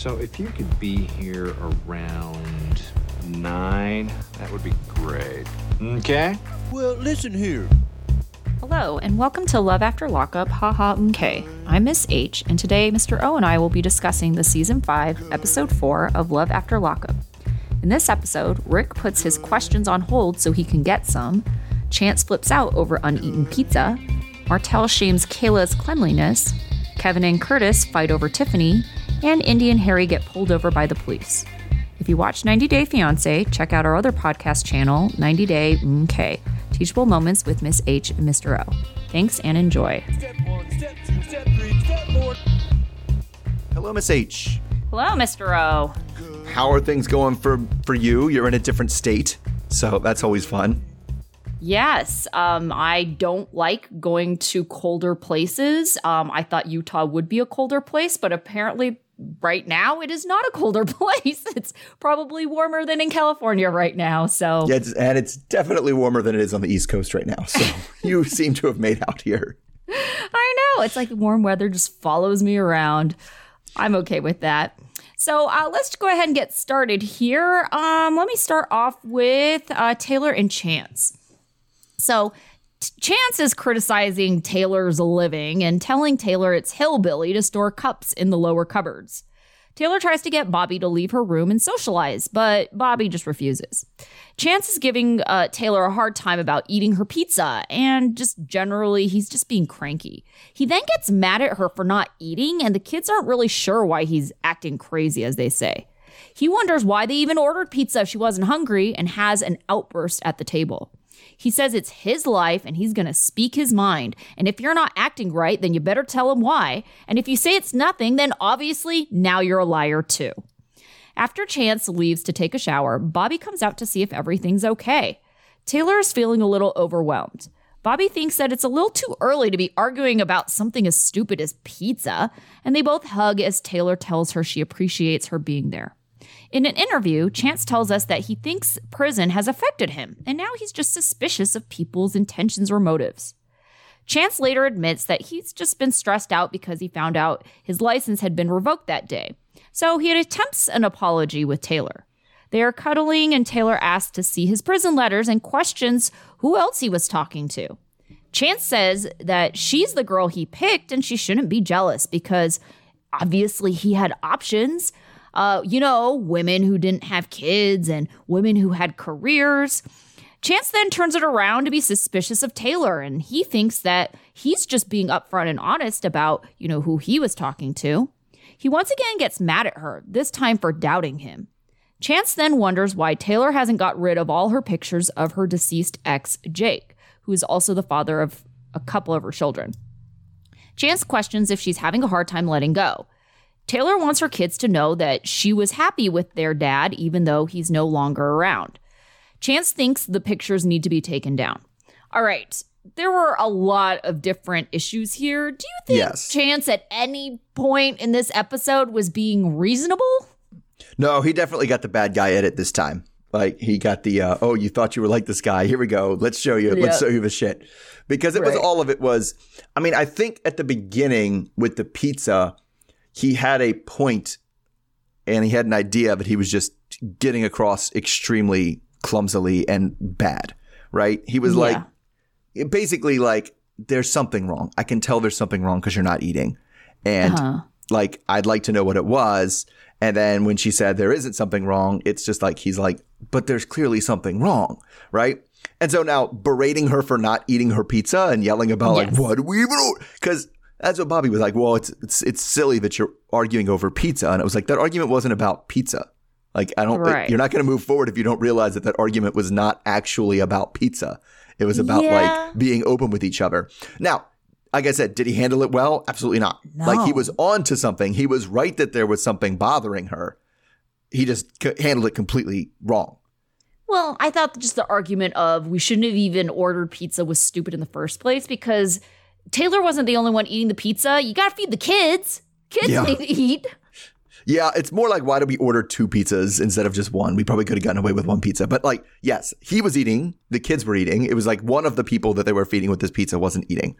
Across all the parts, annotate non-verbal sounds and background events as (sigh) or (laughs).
So if you could be here around nine, that would be great. Okay? Well, listen here. Hello, and welcome to Love After Lockup Haha okay. I'm Miss H, and today Mr. O and I will be discussing the Season 5, Episode 4 of Love After Lockup. In this episode, Rick puts his questions on hold so he can get some, Chance flips out over uneaten pizza, Martell shames Kayla's cleanliness, Kevin and Curtis fight over Tiffany, and Indy and Harry get pulled over by the police. If you watch 90 Day Fiance, check out our other podcast channel, 90 Day MK, Teachable Moments with Miss H and Mr. O. Thanks and enjoy. Step one, step two, step three, step four. Hello, Miss H. Hello, Mr. O. How are things going for for you? You're in a different state, so that's always fun. Yes, um, I don't like going to colder places. Um, I thought Utah would be a colder place, but apparently, right now, it is not a colder (laughs) place. It's probably warmer than in California right now. So, Yeah, it's, and it's definitely warmer than it is on the East Coast right now. So (laughs) you seem to have made out here. I know it's like warm weather just follows me around. I'm okay with that. So uh, let's go ahead and get started here. Um, let me start off with uh, Taylor and Chance. So Chance is criticizing Taylor's living and telling Taylor it's hillbilly to store cups in the lower cupboards. Taylor tries to get Bobby to leave her room and socialize, but Bobby just refuses. Chance is giving uh, Taylor a hard time about eating her pizza, and just generally, he's just being cranky. He then gets mad at her for not eating, and the kids aren't really sure why he's acting crazy, as they say. He wonders why they even ordered pizza if she wasn't hungry and has an outburst at the table. He says it's his life and he's going to speak his mind. And if you're not acting right, then you better tell him why. And if you say it's nothing, then obviously now you're a liar too. After Chance leaves to take a shower, Bobby comes out to see if everything's okay. Taylor is feeling a little overwhelmed. Bobby thinks that it's a little too early to be arguing about something as stupid as pizza, and they both hug as Taylor tells her she appreciates her being there. In an interview, Chance tells us that he thinks prison has affected him, and now he's just suspicious of people's intentions or motives. Chance later admits that he's just been stressed out because he found out his license had been revoked that day. So he attempts an apology with Taylor. They are cuddling, and Taylor asks to see his prison letters and questions who else he was talking to. Chance says that she's the girl he picked and she shouldn't be jealous because obviously he had options. Uh, you know, women who didn't have kids and women who had careers. Chance then turns it around to be suspicious of Taylor, and he thinks that he's just being upfront and honest about, you know, who he was talking to. He once again gets mad at her, this time for doubting him. Chance then wonders why Taylor hasn't got rid of all her pictures of her deceased ex, Jake, who is also the father of a couple of her children. Chance questions if she's having a hard time letting go. Taylor wants her kids to know that she was happy with their dad, even though he's no longer around. Chance thinks the pictures need to be taken down. All right, there were a lot of different issues here. Do you think Yes. Chance at any point in this episode was being reasonable? No, he definitely got the bad guy edit this time. Like he got the uh, oh, you thought you were like this guy. Here we go. Let's show you. Let's show you the shit. Because it was all of it was. I mean, I think at the beginning with the pizza, he had a point, and he had an idea, but he was just getting across extremely clumsily and bad. Right? He was like basically like there's something wrong. I can tell there's something wrong because you're not eating, and Uh-huh. like I'd like to know what it was. And then when she said there isn't something wrong, it's just like he's like, but there's clearly something wrong, right? And so now berating her for not eating her pizza and yelling about Yes. like, what do we even? Because that's what Bobby was like. Well, it's it's it's silly that you're arguing over pizza, and it was like that argument wasn't about pizza. Like I don't, Right. you're not going to move forward if you don't realize that that argument was not actually about pizza. It was about Yeah. like being open with each other. Now, like I said, did he handle it well? Absolutely not. Like he was on to something. He was right that there was something bothering her. He just c- handled it completely wrong. Well, I thought just the argument of we shouldn't have even ordered pizza was stupid in the first place because Taylor wasn't the only one eating the pizza. You got to feed the kids. Kids Yeah. need to eat. Yeah, it's more like why did we order two pizzas instead of just one? We probably could have gotten away with one pizza. But like, yes, he was eating, the kids were eating. It was like one of the people that they were feeding with this pizza wasn't eating.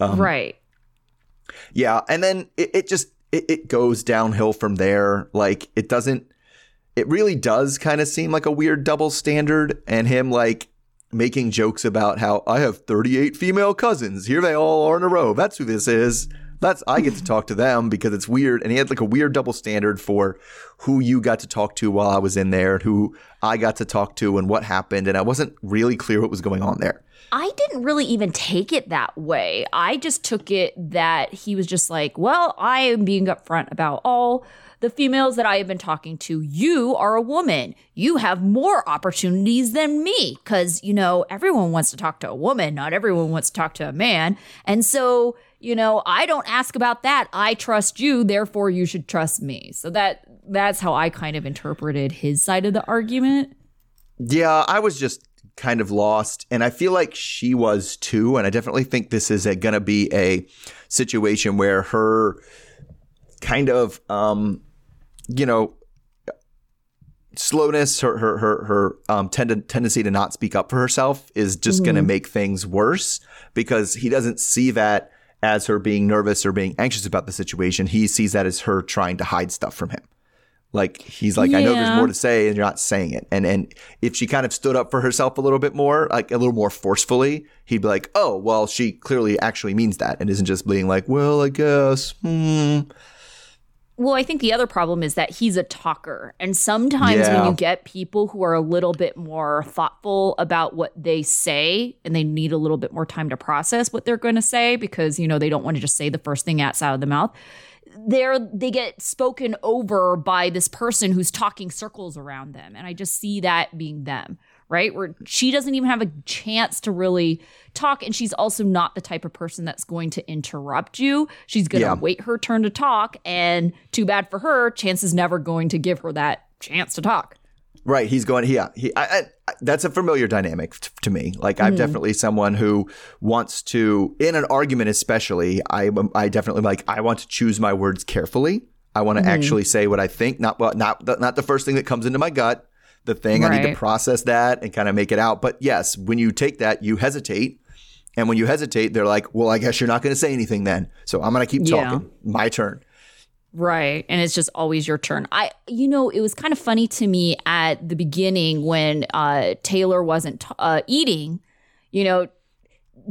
Um, right. Yeah, and then it, it just it, it goes downhill from there. Like it doesn't. It really does kind of seem like a weird double standard, and him like making jokes about how I have 38 female cousins. Here they all are in a row. That's who this is. That's I get to talk to them because it's weird. And he had like a weird double standard for who you got to talk to while I was in there, and who I got to talk to, and what happened. And I wasn't really clear what was going on there. I didn't really even take it that way. I just took it that he was just like, well, I am being upfront about all the females that I have been talking to. You are a woman. You have more opportunities than me because, you know, everyone wants to talk to a woman. Not everyone wants to talk to a man. And so, you know, I don't ask about that. I trust you. Therefore, you should trust me. So that that's how I kind of interpreted his side of the argument. Yeah, I was just kind of lost, and I feel like she was too. And I definitely think this is going to be a situation where her kind of, um, you know, slowness, her her her her um, tend- tendency to not speak up for herself is just going to make things worse because he doesn't see that as her being nervous or being anxious about the situation. He sees that as her trying to hide stuff from him. Like he's like, I know there's more to say, and you're not saying it. And and if she kind of stood up for herself a little bit more, like a little more forcefully, he'd be like, oh, well, she clearly actually means that, and isn't just being like, well, I guess. Hmm. Well, I think the other problem is that he's a talker. And sometimes when you get people who are a little bit more thoughtful about what they say and they need a little bit more time to process what they're going to say because, you know, they don't want to just say the first thing out of the mouth. They're they get spoken over by this person who's talking circles around them. And I just see that being them, right? Where she doesn't even have a chance to really talk. And she's also not the type of person that's going to interrupt you. She's going to Yeah. wait her turn to talk. And too bad for her, Chance is never going to give her that chance to talk. Right. He's going, yeah. He, I, I, that's a familiar dynamic t- to me. Like, I'm mm-hmm. definitely someone who wants to, in an argument especially, I, um, I definitely like, I want to choose my words carefully. I want to mm-hmm. actually say what I think, not what, not, the, not the first thing that comes into my gut. The thing I need to process that and kind of make it out. But yes, when you take that, you hesitate. And when you hesitate, they're like, well, I guess you're not going to say anything then. So I'm going to keep Yeah. talking. My turn. Right. And it's just always your turn. I, you know, it was kind of funny to me at the beginning when uh, Taylor wasn't t- uh, eating, you know,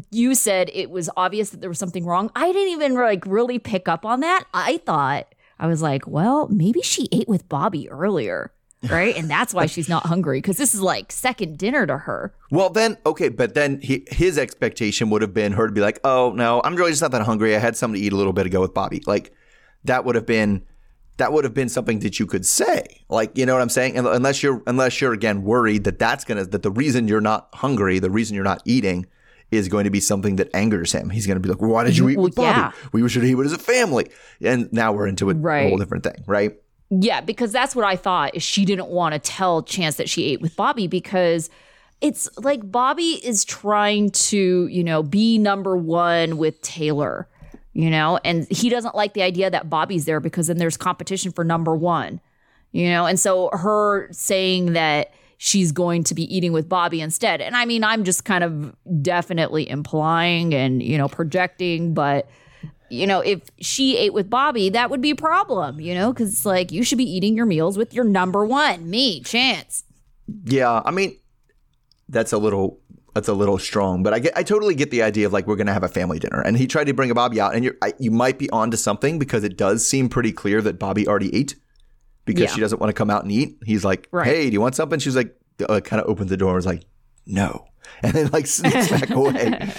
you said it was obvious that there was something wrong. I didn't even like really pick up on that. I thought, I was like, well, maybe she ate with Bobby earlier. Right. and that's why she's not hungry because this is like second dinner to her. Well, then, okay, but then he, his expectation would have been her to be like, oh, no, I'm really just not that hungry. I had something to eat a little bit ago with Bobby. Like, that would have been. That would have been something that you could say, like you know what I'm saying. Unless you're, unless you're again worried that that's gonna, that the reason you're not hungry, the reason you're not eating, is going to be something that angers him. He's going to be like, "Why did you mm-hmm. eat Well, with Bobby? yeah. We should eat as a family." And now we're into a, Right. whole different thing, right? Yeah, because that's what I thought is she didn't want to tell Chance that she ate with Bobby because it's like Bobby is trying to, you know, be number one with Taylor, you know, and he doesn't like the idea that Bobby's there because then there's competition for number one, you know, and so her saying that she's going to be eating with Bobby instead. And I mean, I'm just kind of definitely implying and, you know, projecting, but you know, if she ate with Bobby, that would be a problem, you know, because it's like you should be eating your meals with your number one, me, Chance. Yeah, I mean, that's a little that's a little strong, but I get I totally get the idea of like we're gonna have a family dinner, and he tried to bring a Bobby out, and you're you might be onto something because it does seem pretty clear that Bobby already ate because Yeah. she doesn't want to come out and eat. He's like, Right. "Hey, do you want something?" She's like, uh, kind of opens the door, and is like, "No," (laughs) and then like sneaks back (laughs) away.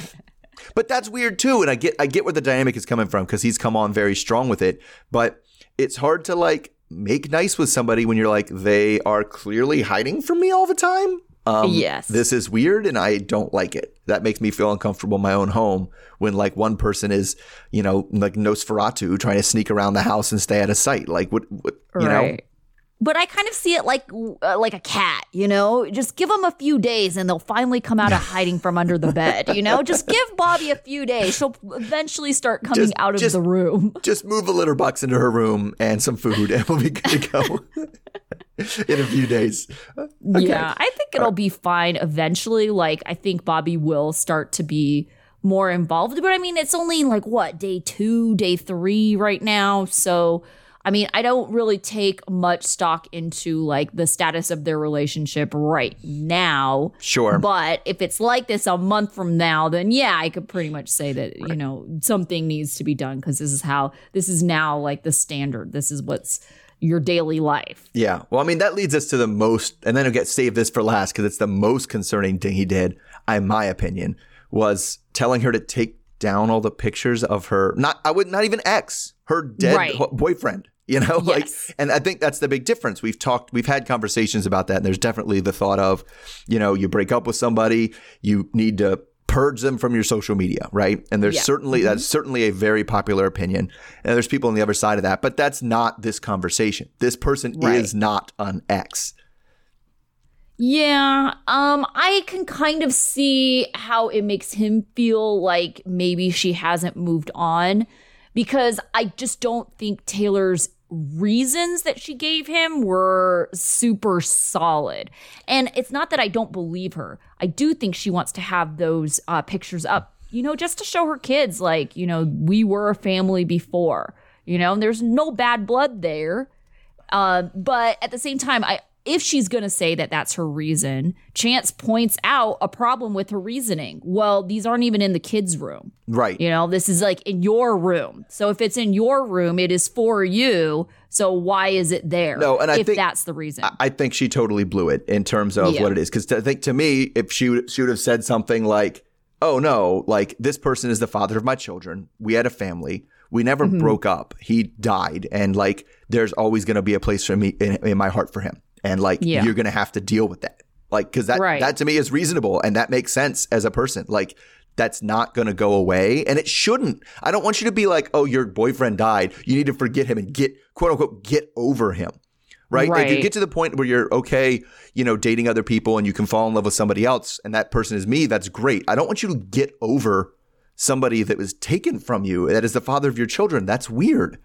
But that's weird too, and I get I get where the dynamic is coming from because he's come on very strong with it. But it's hard to like make nice with somebody when you're like they are clearly hiding from me all the time. Um, Yes. this is weird, and I don't like it. That makes me feel uncomfortable in my own home when like one person is, you know, like Nosferatu trying to sneak around the house and stay out of sight. Like what, what you know? But I kind of see it like uh, like a cat, you know. Just give them a few days, and they'll finally come out of (laughs) hiding from under the bed. You know, just give Bobby a few days; she'll eventually start coming Just- out of just- the room. (laughs) Just move the litter box into her room and some food, and we'll be good to go (laughs) in a few days. Yeah, I think it'll be fine eventually. Like, I think Bobby will start to be more involved. But I mean, it's only like what, day two, day three right now. So, I mean, I don't really take much stock into like the status of their relationship right now. Sure. But if it's like this a month from now, then yeah, I could pretty much say that, you know, something needs to be done because this is how, this is now like the standard. This is what's your daily life. Yeah. Well, I mean, that leads us to the most, and then I'll get save this for last because it's the most concerning thing he did, in my opinion, was telling her to take down all the pictures of her, not, I would not even ex, her dead Right. boyfriend. You know, (laughs) like, Yes. and I think that's the big difference. We've talked, we've had conversations about that. And there's definitely the thought of, you know, you break up with somebody, you need to purge them from your social media, right? And there's Yeah. certainly, that's certainly a very popular opinion. And there's people on the other side of that, but that's not this conversation. This person Right. is not an ex. Yeah, um, I can kind of see how it makes him feel like maybe she hasn't moved on because I just don't think Taylor's reasons that she gave him were super solid. And it's not that I don't believe her. I do think she wants to have those uh, pictures up, you know, just to show her kids, like, you know, we were a family before, you know, and there's no bad blood there. Uh, but at the same time, I if she's going to say that that's her reason, Chance points out a problem with her reasoning. Well, these aren't even in the kids' room. Right. You know, this is like in your room. So if it's in your room, it is for you. So why is it there? No, and I if think- that's the reason. I think she totally blew it in terms of Yeah. what it is. Because I think to me, if she would, she would have said something like, "Oh no, like this person is the father of my children. We had a family. We never Mm-hmm. broke up. He died, and like there's always going to be a place for me in, in my heart for him. And like Yeah. you're going to have to deal with that. Like because that Right. that to me is reasonable and that makes sense as a person. Like." That's not going to go away, and it shouldn't. I don't want you to be like, "Oh, your boyfriend died. You need to forget him and get quote unquote get over him." right? If you get to the point where you're okay, you know, dating other people and you can fall in love with somebody else and that person is me, that's great. I don't want you to get over somebody that was taken from you, that is the father of your children. That's weird.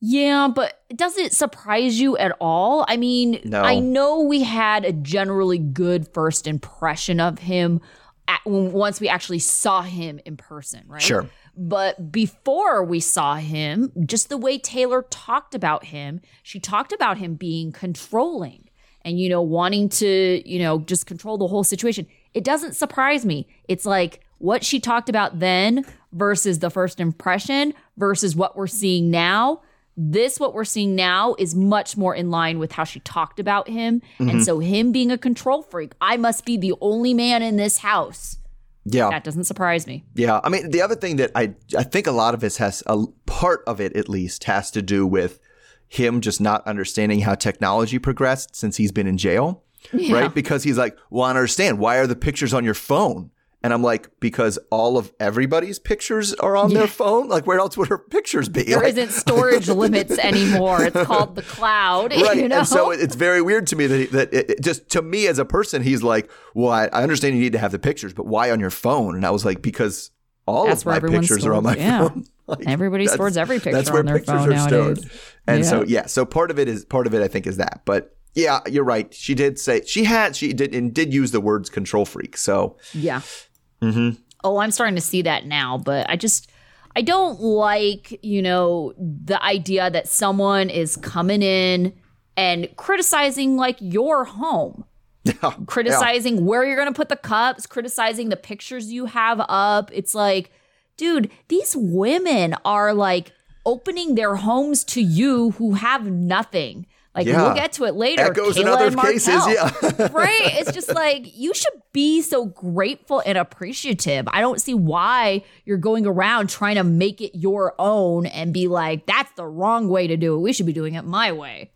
Yeah, but does it surprise you at all? I mean, No. I know we had a generally good first impression of him at, once we actually saw him in person, right? Sure. But before we saw him, just the way Taylor talked about him, she talked about him being controlling and, you know, wanting to, you know, just control the whole situation. It doesn't surprise me. It's like what she talked about then versus the first impression versus what we're seeing now. This, what we're seeing now, is much more in line with how she talked about him. And mm-hmm. so, him being a control freak, I must be the only man in this house. Yeah. That doesn't surprise me. Yeah, I mean, the other thing that I I think a lot of this has a part of it at least has to do with him just not understanding how technology progressed since he's been in jail, (laughs) right? Because he's like, "Well, I don't understand. Why are the pictures on your phone?" And I'm like, "Because all of everybody's pictures are on their phone. Like, where else would her pictures be?" There Like, not storage limits (laughs) anymore. It's called the cloud. (laughs) right You know? and so it's very weird to me that, he, that it, it just to me as a person he's like well I, I understand you need to have the pictures but why on your phone and i was like because all That's of my pictures are on my yeah. phone (laughs) Like, Everybody stores every picture. that's where on their pictures phone are stored nowadays. and so Yeah. yeah so part of it is part of it i think is that but yeah you're right she did say she had she did and did use the words control freak so yeah. Mm-hmm. Oh, I'm starting to see that now, but I just I don't like, you know, the idea that someone is coming in and criticizing like your home. (laughs) criticizing where you're going to put the cups, criticizing the pictures you have up. It's like, dude, these women are like opening their homes to you who have nothing. Like Yeah. we'll get to it later. Echoes in Kayla other and cases, yeah. (laughs) right? It's just like you should be so grateful and appreciative. I don't see why you're going around trying to make it your own and be like, that's the wrong way to do it. We should be doing it my way.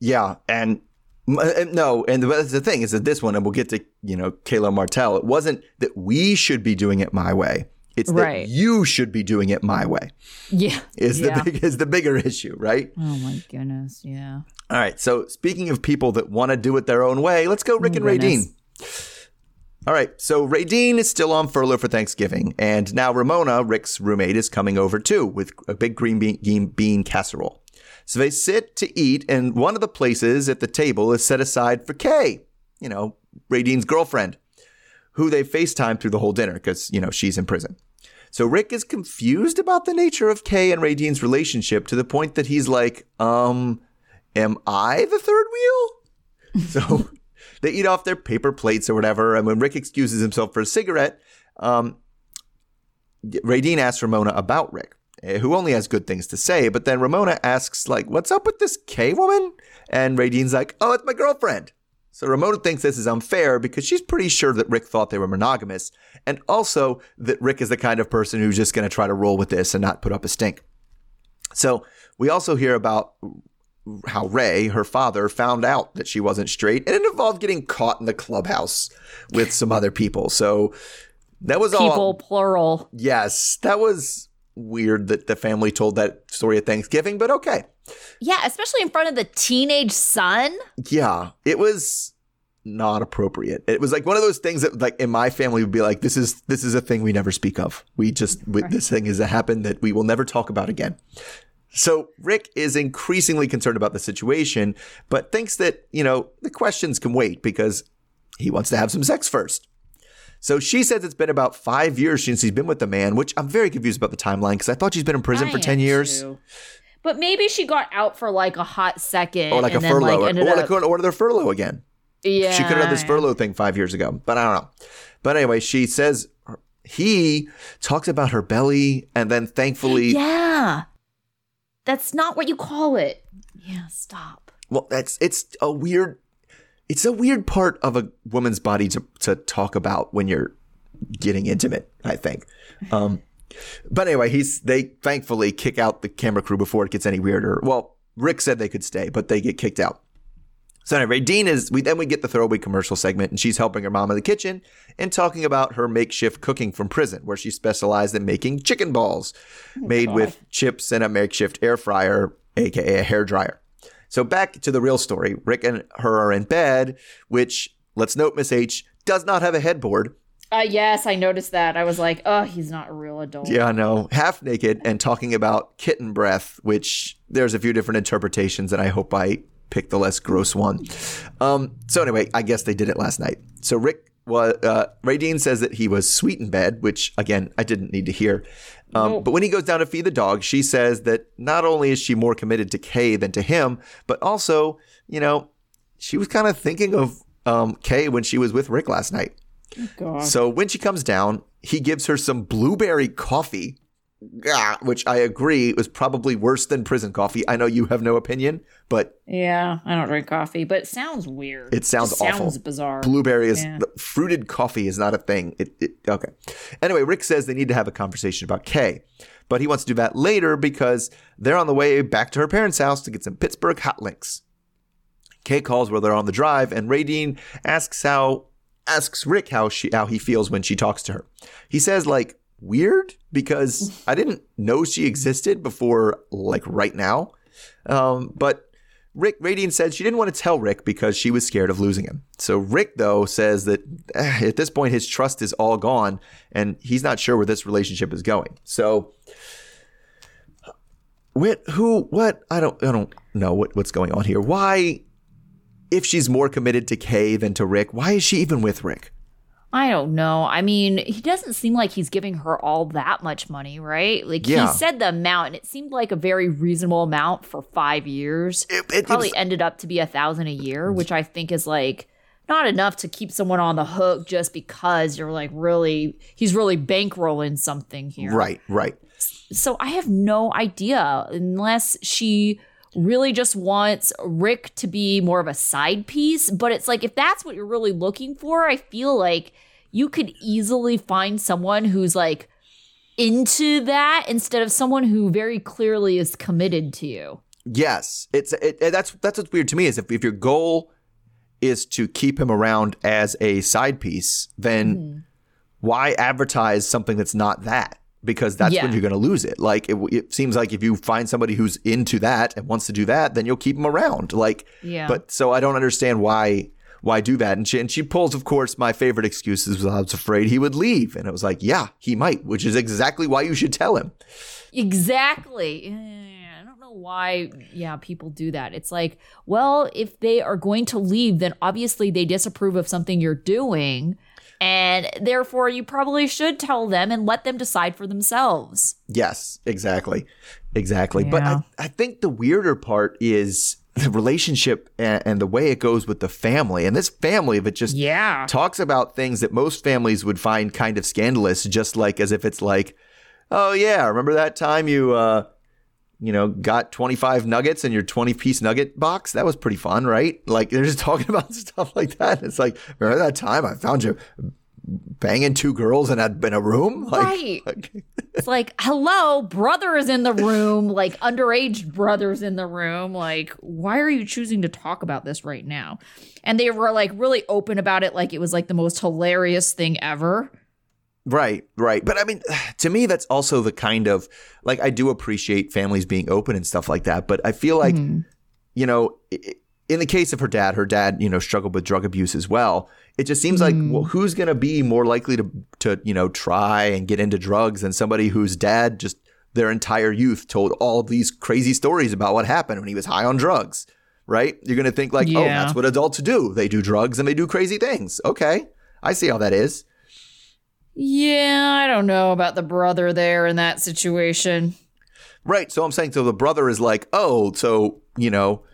Yeah, and uh, no, and the, that's the thing is that this one, and we'll get to you know Kayla Martell. It wasn't that we should be doing it my way. It's Right. that you should be doing it my way. Yeah. Is yeah. the big is the bigger issue, right? Oh my goodness. Yeah. All right. So speaking of people that want to do it their own way, let's go oh Rick and Ray goodness. Dean. All right. So Dean is still on furlough for Thanksgiving, and now Ramona, Rick's roommate, is coming over too with a big green bean, bean, casserole. So they sit to eat, and one of the places at the table is set aside for Kay, you know, Raydean's girlfriend, who they FaceTime through the whole dinner because, you know, she's in prison. So Rick is confused about the nature of Kay and Raydean's relationship to the point that he's like, um, am I the third wheel? (laughs) So they eat off their paper plates or whatever. And when Rick excuses himself for a cigarette, um, Raydean asks Ramona about Rick, eh, who only has good things to say. But then Ramona asks, like, what's up with this Kay woman? And Raydean's like, oh, it's my girlfriend. So Ramona thinks this is unfair because she's pretty sure that Rick thought they were monogamous, and also that Rick is the kind of person who's just going to try to roll with this and not put up a stink. So we also hear about how Ray, her father, found out that she wasn't straight, and it involved getting caught in the clubhouse with some other people. So that was all. People, plural. Yes, that was weird that the family told that story at Thanksgiving, but okay. Yeah, especially in front of the teenage son. Yeah, it was not appropriate. It was like one of those things that like in my family would be like this is this is a thing we never speak of. We just we, this thing is a happen that we will never talk about again. So Rick is increasingly concerned about the situation, but thinks that, you know, the questions can wait because he wants to have some sex first. So she says it's been about five years since he's been with the man, which I'm very confused about the timeline because I thought she's been in prison I for 10 years. too. But maybe she got out for like a hot second. Or like and a furlough. Like, or, or, like, or their furlough again. yeah, She could have done this furlough thing five years ago, but I don't know. But anyway, she says he talks about her belly and then thankfully, (gasps) Yeah. That's not what you call it. Yeah, stop. well, that's, it's a weird, it's a weird part of a woman's body to, to talk about when you're getting intimate, I think. Um, but anyway, he's, they thankfully kick out the camera crew before it gets any weirder. Well, Rick said they could stay, but they get kicked out. So anyway, Dean is we then we get the throwaway commercial segment, and she's helping her mom in the kitchen and talking about her makeshift cooking from prison, where she specialized in making chicken balls made with chips and a makeshift air fryer, aka a hair dryer. So back to the real story. Rick and her are in bed, which let's note Miss H does not have a headboard. Uh, yes, I noticed that. I was like, oh, he's not a real adult. Yeah, no, half naked and talking about kitten breath, which there's a few different interpretations, and I hope I picked the less gross one. Um, so anyway, I guess they did it last night. So Rick was uh, Raydean says that he was sweet in bed, which again I didn't need to hear. Um, But when he goes down to feed the dog, she says that not only is she more committed to Kay than to him, but also, you know, she was kind of thinking of um, Kay when she was with Rick last night. So when she comes down, he gives her some blueberry coffee, ah, which I agree was probably worse than prison coffee. I know you have no opinion, but Yeah, I don't drink coffee, but it sounds weird. It sounds Just awful. Sounds bizarre. blueberry is Yeah. fruited coffee is not a thing. It, it, okay. Anyway, Rick says they need to have a conversation about Kay, but he wants to do that later because they're on the way back to her parents' house to get some Pittsburgh hot links. Kay calls while they're on the drive, and Raydean asks how asks Rick how she how he feels when she talks to her. He says like weird because I didn't know she existed before like right now. Um, but Rick Raydean said she didn't want to tell Rick because she was scared of losing him. So Rick though says that eh, at this point his trust is all gone and he's not sure where this relationship is going. So what who what I don't I don't know what, what's going on here. Why if she's more committed to Kay than to Rick, why is she even with Rick? I don't know. I mean, he doesn't seem like he's giving her all that much money, right? Like Yeah. he said the amount, and it seemed like a very reasonable amount for five years. It- it- Probably it's- ended up to be a thousand a year, which I think is like not enough to keep someone on the hook just because you're like really he's really bankrolling something here. Right, right. So I have no idea unless she really just wants Rick to be more of a side piece. But it's like, if that's what you're really looking for, I feel like you could easily find someone who's like into that instead of someone who very clearly is committed to you. Yes, it's it, it- that's that's what's weird to me is if, if your goal is to keep him around as a side piece, then hmm. why advertise something that's not that? Because that's Yeah. when you're going to lose it. Like it, it seems like if you find somebody who's into that and wants to do that, then you'll keep him around. Like, Yeah. But so I don't understand why why do that. And she and she pulls, of course, my favorite excuses was I was afraid he would leave, and it was like, yeah, he might, which is exactly why you should tell him. Exactly. I don't know why, yeah, people do that. It's like, well, if they are going to leave, then obviously they disapprove of something you're doing. And therefore, you probably should tell them and let them decide for themselves. Yes, exactly. Exactly. But I, I think the weirder part is the relationship and, and the way it goes with the family. And this family, if it just Yeah. talks about things that most families would find kind of scandalous, just like as if it's like, oh, yeah, remember that time you, uh, you know, got 25 nuggets in your 20 piece nugget box? That was pretty fun, right? Like they're just (laughs) talking about stuff like that. It's like, remember that time I found you banging two girls in a, in a room? (laughs) Like, Right. like- (laughs) It's like, hello, brother is in the room, like underage brothers in the room. Like, why are you choosing to talk about this right now? And they were like really open about it, like it was like the most hilarious thing ever. Right, right. But I mean, (sighs) to me, that's also the kind of like I do appreciate families being open and stuff like that. But I feel like, mm-hmm. you know, in the case of her dad, her dad, you know, struggled with drug abuse as well. It just seems like, well, hmm. who's going to be more likely to, to, you know, try and get into drugs than somebody whose dad just their entire youth told all these crazy stories about what happened when he was high on drugs, right? You're going to think like, oh, that's what adults do. They do drugs and they do crazy things. Okay. I see how that is. Yeah, I don't know about the brother there in that situation. Right. So I'm saying, so the brother is like, oh, so you know,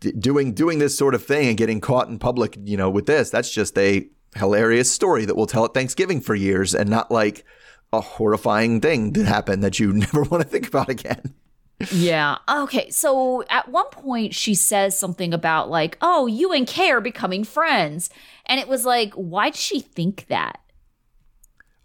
d- doing doing this sort of thing and getting caught in public, you know, with this, that's just a hilarious story that we'll tell at Thanksgiving for years, and not like a horrifying thing that happened that you (laughs) never want to think about again. Yeah. Okay. So at one point, she says something about, like, oh, you and Kay are becoming friends. And it was like, why did she think that?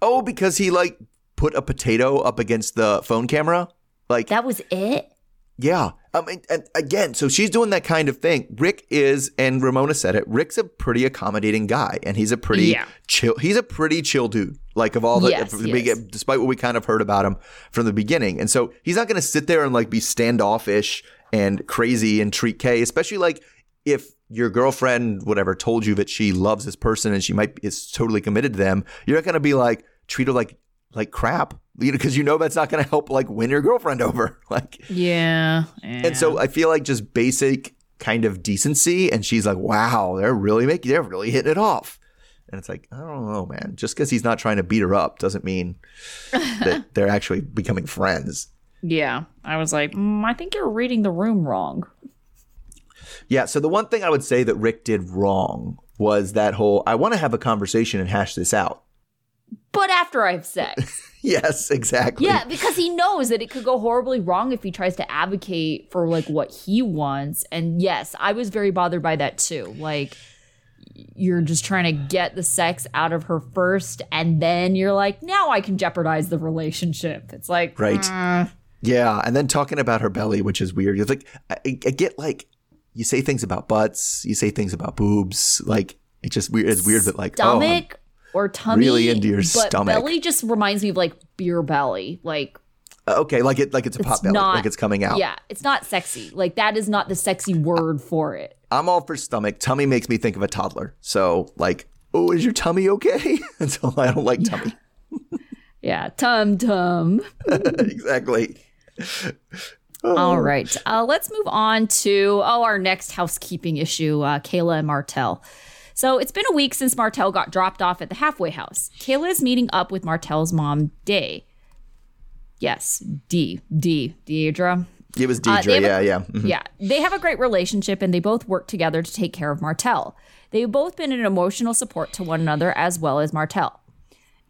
Oh, because he like put a potato up against the phone camera, like That was it? Yeah. Um, I mean, and again, so she's doing that kind of thing. Rick is, and Ramona said it. Rick's a pretty accommodating guy, and he's a pretty Yeah. chill. He's a pretty chill dude. Like of all the, Yes, yes. get- despite what we kind of heard about him from the beginning, and so he's not going to sit there and like be standoffish and crazy and treat Kay, especially like if your girlfriend, whatever, told you that she loves this person and she might is totally committed to them. You're not going to be like treat her like like crap, you know, because you know that's not going to help like win your girlfriend over. (laughs) Like Yeah. and so I feel like just basic kind of decency. And she's like, wow, they're really making, they're really hitting it off. And it's like, I don't know, man. Just because he's not trying to beat her up doesn't mean (laughs) that they're actually becoming friends. Yeah. I was like, mm, I think you're reading the room wrong. Yeah. So the one thing I would say that Rick did wrong was that whole, I want to have a conversation and hash this out. But after I have sex. (laughs) Yes, exactly. yeah, because he knows that it could go horribly wrong if he tries to advocate for like what he wants. And yes, I was very bothered by that too. Like you're just trying to get the sex out of her first and then you're like, now I can jeopardize the relationship. It's like Right. mm, Yeah, and then talking about her belly, which is weird. It's like I, I get like you say things about butts, you say things about boobs, like it's just weird. It's weird that like oh, stomach or tummy. really into your but stomach. Belly just reminds me of like beer belly. Like okay, like it like it's a pot belly, not- like it's coming out. Yeah, it's not sexy. Like that is not the sexy word for it. I'm all for stomach. Tummy makes me think of a toddler. So like, oh, is your tummy okay? (laughs) and so I don't like tummy. (laughs) Yeah, tum tum. (laughs) exactly. All right, uh, let's move on to oh our next housekeeping issue, uh, Kayla and Martell. So it's been a week since Martell got dropped off at the halfway house. Kayla is meeting up with Martell's mom, Day. Yes, D D Deidre. It was Uh, Deidre. they have a- yeah, yeah. Mhm. Yeah, they have a great relationship and they both work together to take care of Martell. They've both been an emotional support to one another as well as Martell.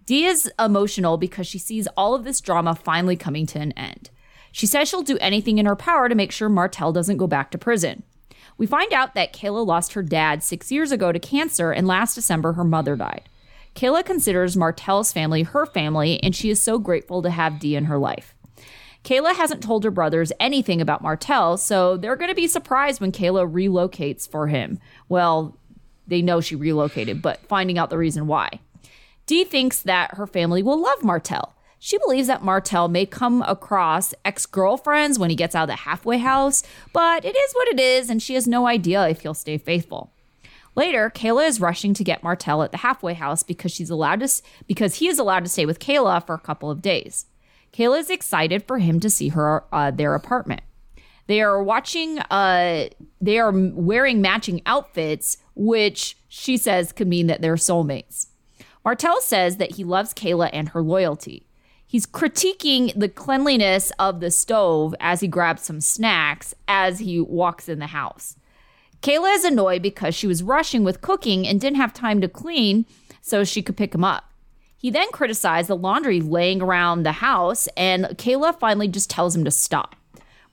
Dee is emotional because she sees all of this drama finally coming to an end. She says she'll do anything in her power to make sure Martell doesn't go back to prison. We find out that Kayla lost her dad six years ago to cancer, and last December her mother died. Kayla considers Martell's family her family, and she is so grateful to have Dee in her life. Kayla hasn't told her brothers anything about Martell, so they're going to be surprised when Kayla relocates for him. Well, they know she relocated, but finding out the reason why. Dee thinks that her family will love Martell. She believes that Martell may come across ex girlfriends when he gets out of the halfway house, but it is what it is, and she has no idea if he'll stay faithful. Later, Kayla is rushing to get Martell at the halfway house because she's allowed to because he is allowed to stay with Kayla for a couple of days. Kayla is excited for him to see her uh, their apartment. They are watching. Uh, they are wearing matching outfits, which she says could mean that they're soulmates. Martell says that he loves Kayla and her loyalty. He's critiquing the cleanliness of the stove as he grabs some snacks as he walks in the house. Kayla is annoyed because she was rushing with cooking and didn't have time to clean so she could pick him up. He then criticized the laundry laying around the house, and Kayla finally just tells him to stop.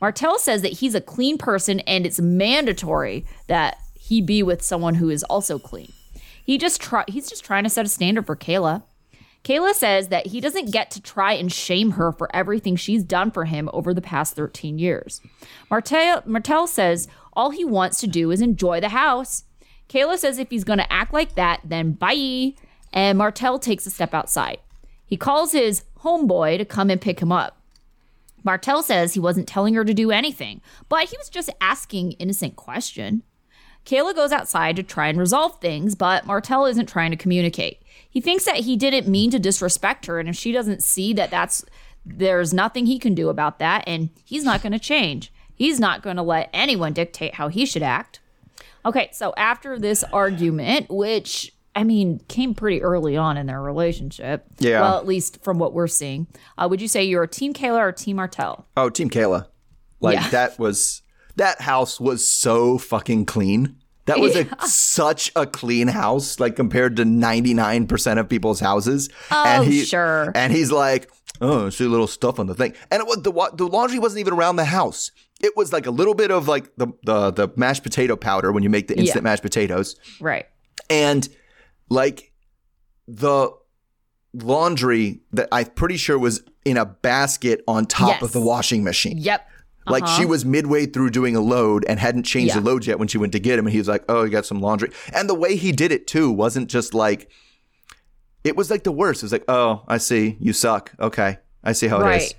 Martell says that he's a clean person and it's mandatory that he be with someone who is also clean. He just try he's just trying to set a standard for Kayla. Kayla says that he doesn't get to try and shame her for everything she's done for him over the past 13 years. Martell, Martell says all he wants to do is enjoy the house. Kayla says if he's going to act like that, then bye. And Martell takes a step outside. He calls his homeboy to come and pick him up. Martell says he wasn't telling her to do anything, but he was just asking innocent question. Kayla goes outside to try and resolve things, but Martell isn't trying to communicate. He thinks that he didn't mean to disrespect her, and if she doesn't see that that's there's nothing he can do about that, and he's not going to change. He's not going to let anyone dictate how he should act. Okay, so after this argument, which I mean came pretty early on in their relationship, Yeah. well, at least from what we're seeing, uh, would you say you're a Team Kayla or Team Martell? Oh, Team Kayla. Like Yeah. that was that house was so fucking clean. That was a, such a clean house, like compared to ninety nine percent of people's houses. Oh, sure. And he's like, "Oh, I see a little stuff on the thing." And it was the the laundry wasn't even around the house. It was like a little bit of like the the the mashed potato powder when you make the instant Yeah. mashed potatoes, Right. and like the laundry that I'm pretty sure was in a basket on top Yes. of the washing machine. Yep. Like she uh-huh. was midway through doing a load and hadn't changed Yeah. the load yet when she went to get him, and he was like, "Oh, you got some laundry." And the way he did it too wasn't just like it was like the worst. It was like, "Oh, I see, you suck. Okay, I see how it Right. is."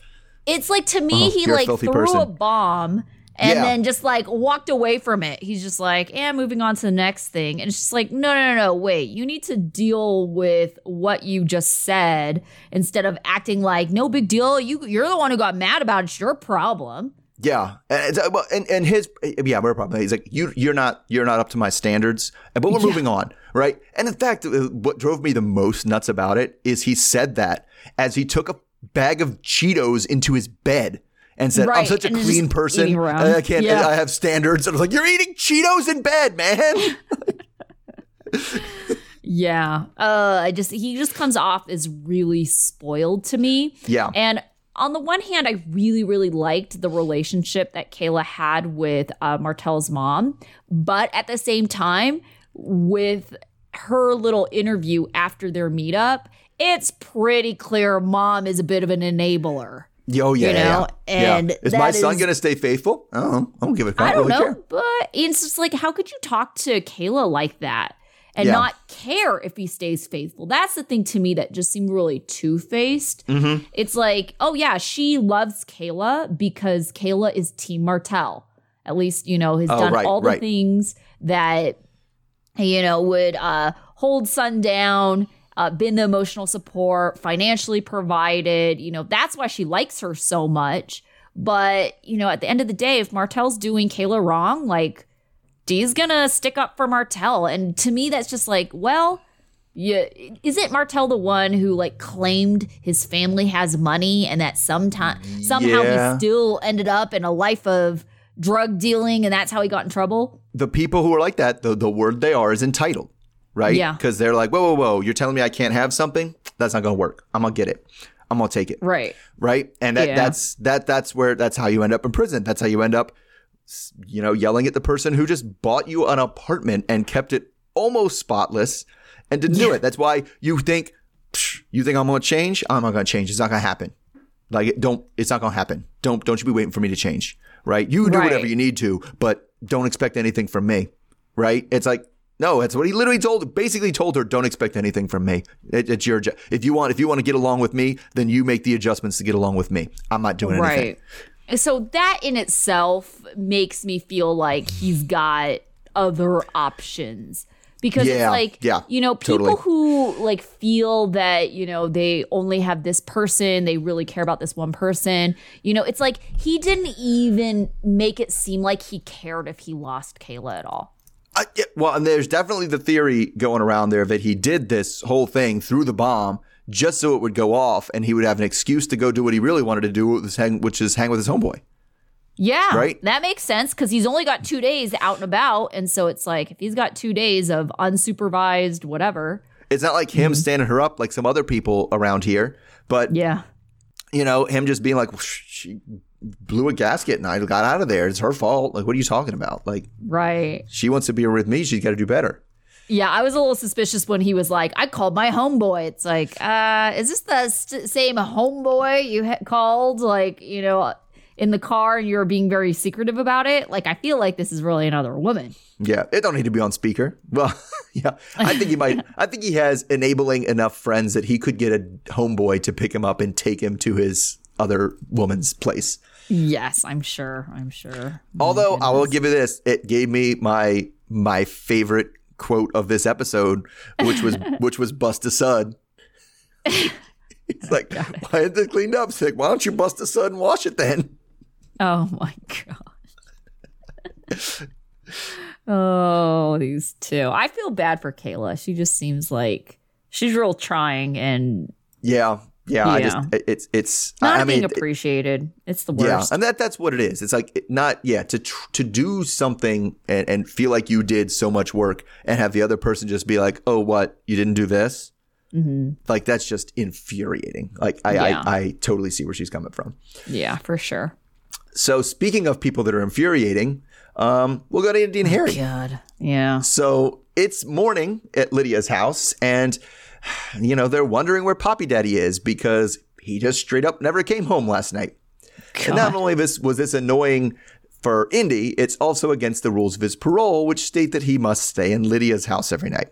It's like to me, Oh, he a like filthy threw person. a bomb and Yeah. then just like walked away from it. He's just like, yeah, moving on to the next thing. And it's just like, no, no, no, no, wait. You need to deal with what you just said instead of acting like no big deal. You you're the one who got mad about it. It's your problem. Yeah, and, and and his yeah, we're probably he's like you you're not you're not up to my standards, but we're moving on, right? And in fact, uh, what drove me the most nuts about it is he said that as he took a bag of Cheetos into his bed and said, "I'm such a and clean person. I can't, Yeah. I have standards." And I was like, "You're eating Cheetos in bed, man." (laughs) Yeah. Uh I just he just comes off as really spoiled to me. Yeah. And on the one hand, I really, really liked the relationship that Kayla had with uh, Martell's mom. But at the same time, with her little interview after their meetup, it's pretty clear mom is a bit of an enabler. Yo, yeah, You know, yeah. and is my son is- gonna stay faithful? I don't know. I don't give a crap. I don't really know, care. but it's just like, how could you talk to Kayla like that and Yeah. not care if he stays faithful? That's the thing to me that just seemed really two faced. Mm-hmm. It's like, oh yeah, she loves Kayla because Kayla is Team Martell. At least, you know, has Oh, done right, all the right. things that, you know, would uh, hold Sun down, uh, been the emotional support, financially provided. You know, that's why she likes her so much. But, you know, at the end of the day, if Martell's doing Kayla wrong, like, Dee's gonna stick up for Martell. And to me, that's just like, well, yeah, isn't Martell the one who like claimed his family has money and that sometime somehow Yeah. he still ended up in a life of drug dealing and that's how he got in trouble? the people who are like that, the, the word they are is entitled, right? Yeah. Because they're like, whoa, whoa, whoa, you're telling me I can't have something? That's not to work. I'm to get it. I'm to take it. Right. Right. And that, Yeah. that's, that, that's where, that's how you end up in prison. That's how you end up, you know, yelling at the person who just bought you an apartment and kept it almost spotless and didn't do it. That's why you think, you think I'm going to change? I'm not going to change. It's not going to happen. Like, it don't, it's not going to happen. Don't, don't you be waiting for me to change. Right. You do whatever you need to, but don't expect anything from me. Right. It's like, no, that's what he literally told, basically told her, don't expect anything from me. It, it's your job. If you want, if you want to get along with me, then you make the adjustments to get along with me. I'm not doing anything. Right. So that in itself makes me feel like he's got other options. Because Yeah, it's like, yeah, you know, people totally. who like feel that, you know, they only have this person, they really care about this one person. You know, it's like he didn't even make it seem like he cared if he lost Kayla at all. I, yeah, well, and there's definitely the theory going around there that he did this whole thing through the bomb just so it would go off and he would have an excuse to go do what he really wanted to do, which is hang, which is hang with his homeboy. Yeah, Right? That makes sense because he's only got two days out and about, and so it's like if he's got two days of unsupervised whatever. It's not like him mm-hmm. standing her up like some other people around here, but Yeah, you know, him just being like, she blew a gasket and I got out of there. It's her fault. Like, what are you talking about? Like, right. she wants to be with me. She's got to do better. Yeah, I was a little suspicious when he was like, "I called my homeboy." It's like, uh, is this the st- same homeboy you ha- called? Like, you know, in the car, and you're being very secretive about it. Like, I feel like this is really another woman. Yeah, it don't need to be on speaker. Well, (laughs) yeah, I think he might. I think he has enabling enough friends that he could get a homeboy to pick him up and take him to his other woman's place. Yes, I'm sure. I'm sure. Although I will give you this, it gave me my my favorite quote of this episode, which was (laughs) which was bust a sud. It's like, why isn't it cleaned up? It's like, why don't you bust a sud and wash it then? Oh my god. oh, these two. I feel bad for Kayla. She just seems like she's real trying and Yeah, yeah. I just it- it's it's. not I mean, being appreciated. it's the worst. Yeah, and that that's what it is. It's like it- not yeah to tr- to do something and, and feel like you did so much work and have the other person just be like, oh, what you didn't do this. hmm Like that's just infuriating. Like I, Yeah. I I totally see where she's coming from. Yeah, for sure. So speaking of people that are infuriating, um, we'll go to Indy and Harry. God. Yeah. So it's morning at Lydia's house, and (sighs) you know they're wondering where Poppy Daddy is because he just straight up never came home last night. And not only this was this annoying for Indy, it's also against the rules of his parole, which state that he must stay in Lydia's house every night.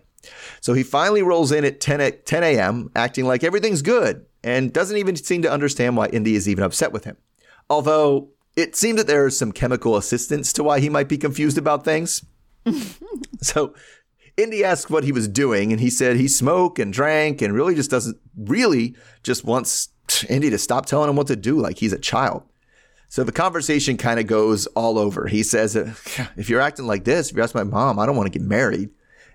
So he finally rolls in at 10, a- 10 a.m., acting like everything's good, and doesn't even seem to understand why Indy is even upset with him. Although it seemed that there is some chemical assistance to why he might be confused about things. (laughs) so Indy asked what he was doing, and he said he smoked and drank and really just doesn't, really just wants Indy to stop telling him what to do like he's a child. So the conversation kind of goes all over. He says, if you're acting like this, if you ask my mom, I don't want to get married.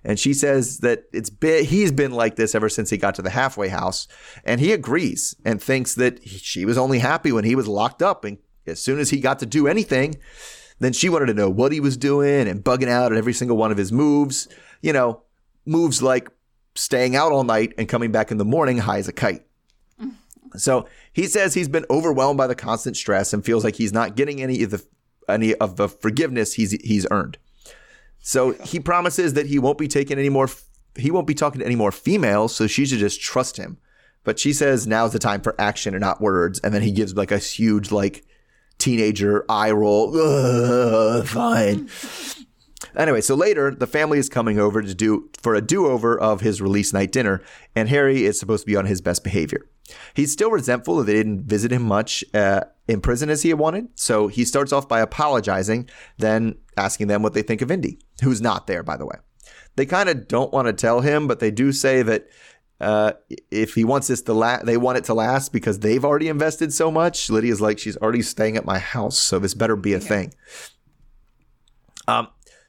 And she says that it's been, he's been like this ever since he got to the halfway house. And he agrees and thinks that he- she was only happy when he was locked up. And as soon as he got to do anything, then she wanted to know what he was doing and bugging out at every single one of his moves. You know, moves like staying out all night and coming back in the morning high as a kite. Mm. So he says he's been overwhelmed by the constant stress and feels like he's not getting any of the any of the forgiveness he's he's earned. So (laughs) he promises that he won't be taking any more he won't be talking to any more females, so she should just trust him. But she says now's the time for action and not words, and then he gives like a huge like teenager eye roll. (laughs) Ugh, fine. (laughs) Anyway, so later the family is coming over to do for a do-over of his release night dinner, and Harry is supposed to be on his best behavior. He's still resentful that they didn't visit him much uh, in prison as he had wanted, so he starts off by apologizing, then asking them what they think of Indy, who's not there, by the way. They kind of don't want to tell him, but they do say that uh, if he wants this to last, they want it to last because they've already invested so much. Lydia's like, she's already staying at my house, so this better be a thing. Um,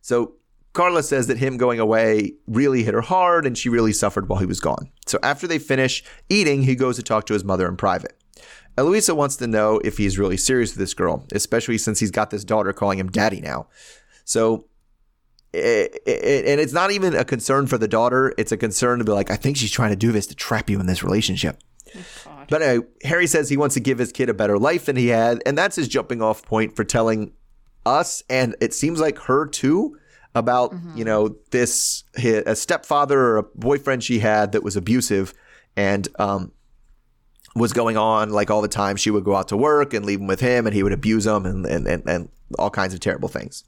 so Carla says that him going away really hit her hard and she really suffered while he was gone. So after they finish eating, he goes to talk to his mother in private. Eloisa wants to know if he's really serious with this girl, especially since he's got this daughter calling him daddy now. So, i- i- and it's not even a concern for the daughter. It's a concern to be like, I think she's trying to do this to trap you in this relationship. Oh, but anyway, Harry says he wants to give his kid a better life than he had, and that's his jumping off point for telling us, and it seems like her too, about you know this hi- a stepfather or a boyfriend she had that was abusive, and um, was going on like all the time. She would go out to work and leave him with him, and he would abuse them and and and, and all kinds of terrible things.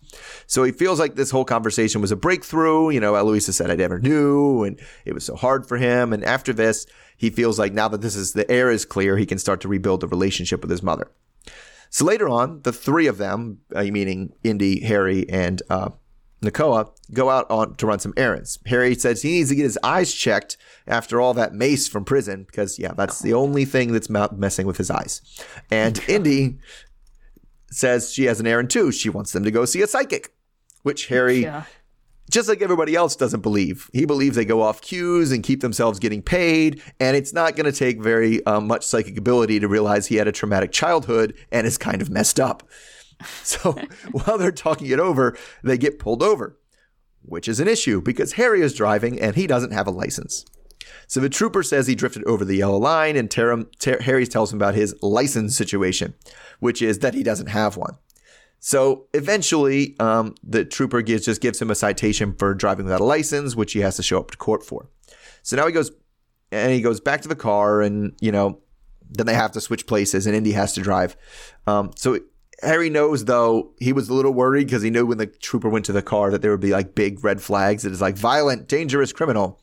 So he feels like this whole conversation was a breakthrough. You know, Eloisa said I never knew, and it was so hard for him. And after this, he feels like now that this is the air is clear, he can start to rebuild the relationship with his mother. So later on, the three of them, uh, meaning Indy, Harry, and uh, Nakoa, go out on to run some errands. Harry says he needs to get his eyes checked after all that mace from prison because, yeah, that's the only thing that's messing with his eyes. And (laughs) Indy says she has an errand too. She wants them to go see a psychic, which Harry, Yeah. Just like everybody else doesn't believe. He believes they go off cues and keep themselves getting paid, and it's not going to take very um, much psychic ability to realize he had a traumatic childhood and is kind of messed up. (laughs) So (laughs) while they're talking it over, they get pulled over, which is an issue because Harry is driving and he doesn't have a license. So the trooper says he drifted over the yellow line, and Ter- Ter- Harry tells him about his license situation, which is that he doesn't have one. So eventually, um, the trooper gives, just gives him a citation for driving without a license, which he has to show up to court for. So now he goes and he goes back to the car, and you know, then they have to switch places, and Indy has to drive. Um, so Harry knows though he was a little worried because he knew when the trooper went to the car that there would be like big red flags that is like violent, dangerous criminal.